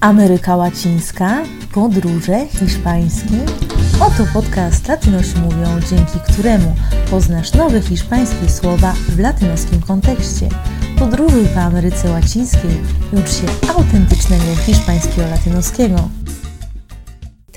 Ameryka Łacińska, podróże, hiszpański. Oto podcast Latynosi mówią, dzięki któremu poznasz nowe hiszpańskie słowa w latynoskim kontekście. Podróżuj po Ameryce Łacińskiej i ucz się autentycznego hiszpańskiego latynoskiego.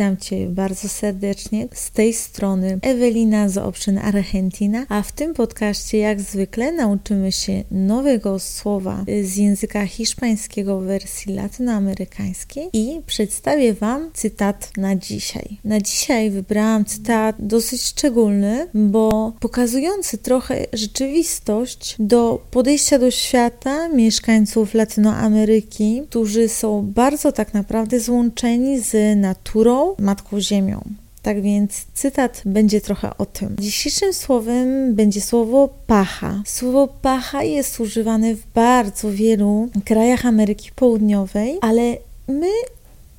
Witam Cię bardzo serdecznie. Z tej strony Ewelina z Option Argentina, a w tym podcaście jak zwykle nauczymy się nowego słowa z języka hiszpańskiego w wersji latynoamerykańskiej i przedstawię Wam cytat na dzisiaj. Na dzisiaj wybrałam cytat dosyć szczególny, bo pokazujący trochę rzeczywistość do podejścia do świata mieszkańców Latynoameryki, którzy są bardzo tak naprawdę złączeni z naturą, Matką Ziemią. Tak więc cytat będzie trochę o tym. Dzisiejszym słowem będzie słowo pacha. Słowo pacha jest używane w bardzo wielu krajach Ameryki Południowej, ale my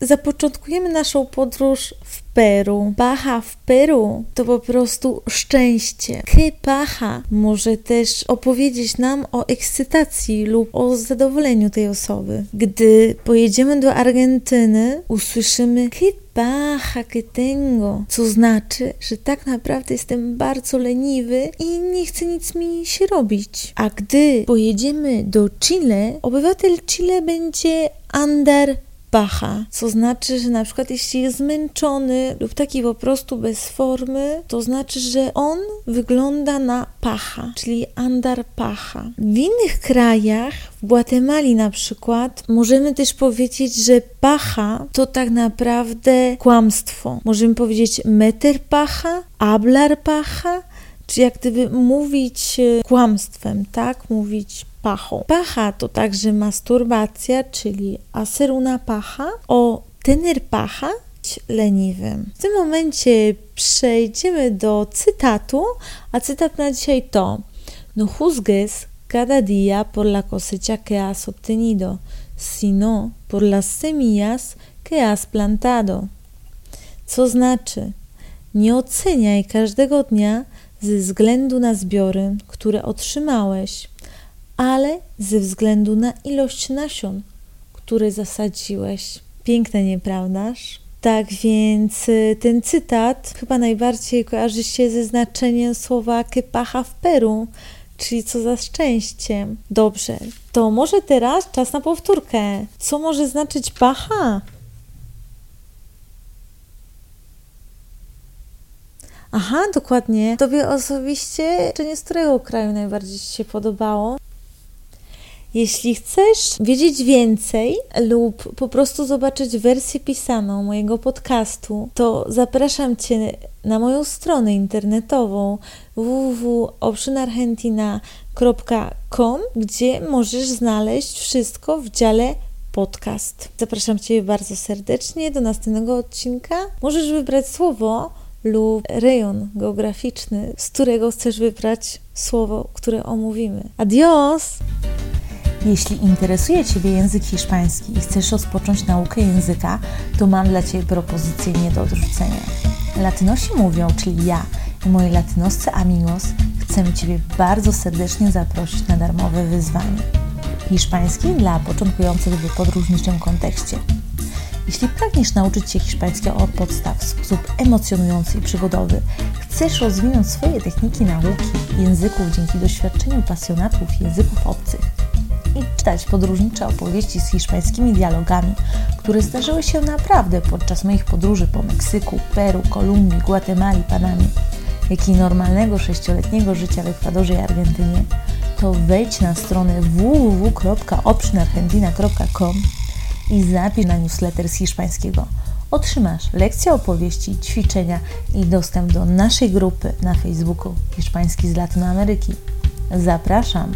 zapoczątkujemy naszą podróż w Peru. Pacha w Peru to po prostu szczęście. Que pacha może też opowiedzieć nam o ekscytacji lub o zadowoleniu tej osoby. Gdy pojedziemy do Argentyny, usłyszymy que pacha que tengo, co znaczy, że tak naprawdę jestem bardzo leniwy i nie chce nic mi się robić. A gdy pojedziemy do Chile, obywatel Chile będzie andar pacha, co znaczy, że na przykład jeśli jest zmęczony lub taki po prostu bez formy, to znaczy, że on wygląda na pacha, czyli andar pacha. W innych krajach, w Gwatemali na przykład, możemy też powiedzieć, że pacha to tak naprawdę kłamstwo. Możemy powiedzieć meter pacha, hablar pacha, czy jak gdyby mówić e, kłamstwem, tak? Mówić pachą. Pacha to także masturbacja, czyli aseruna pacha, o tener pacha, leniwym. W tym momencie przejdziemy do cytatu, a cytat na dzisiaj to No juzgues cada día por la cosecha que has obtenido, sino por las semillas que has plantado. Co znaczy, nie oceniaj każdego dnia ze względu na zbiory, które otrzymałeś, ale ze względu na ilość nasion, które zasadziłeś. Piękne, nieprawdaż? Tak więc y, ten cytat chyba najbardziej kojarzy się ze znaczeniem słowa kepacha w Peru, czyli co za szczęście. Dobrze, to może teraz czas na powtórkę. Co może znaczyć pacha? Aha, dokładnie. Tobie osobiście, czy nie z którego kraju najbardziej Ci się podobało? Jeśli chcesz wiedzieć więcej lub po prostu zobaczyć wersję pisaną mojego podcastu, to zapraszam Cię na moją stronę internetową www.optionargentina.com, gdzie możesz znaleźć wszystko w dziale podcast. Zapraszam Cię bardzo serdecznie do następnego odcinka. Możesz wybrać słowo lub rejon geograficzny, z którego chcesz wybrać słowo, które omówimy. Adios! Jeśli interesuje Ciebie język hiszpański i chcesz rozpocząć naukę języka, to mam dla Ciebie propozycję nie do odrzucenia. Latynosi mówią, czyli ja i moi latynoscy amigos, chcemy Ciebie bardzo serdecznie zaprosić na darmowe wyzwanie. Hiszpański dla początkujących w podróżniczym kontekście. Jeśli pragniesz nauczyć się hiszpańskiego od podstaw w sposób emocjonujący i przygodowy, chcesz rozwinąć swoje techniki nauki języków dzięki doświadczeniu pasjonatów języków obcych i czytać podróżnicze opowieści z hiszpańskimi dialogami, które zdarzyły się naprawdę podczas moich podróży po Meksyku, Peru, Kolumbii, Gwatemali, Panamie, jak i normalnego sześcioletniego życia w Ekwadorze i Argentynie, to wejdź na stronę www.optionargentina.com i zapisz na newsletter z hiszpańskiego. Otrzymasz lekcje opowieści, ćwiczenia i dostęp do naszej grupy na Facebooku Hiszpański z Latynoameryki. Zapraszam!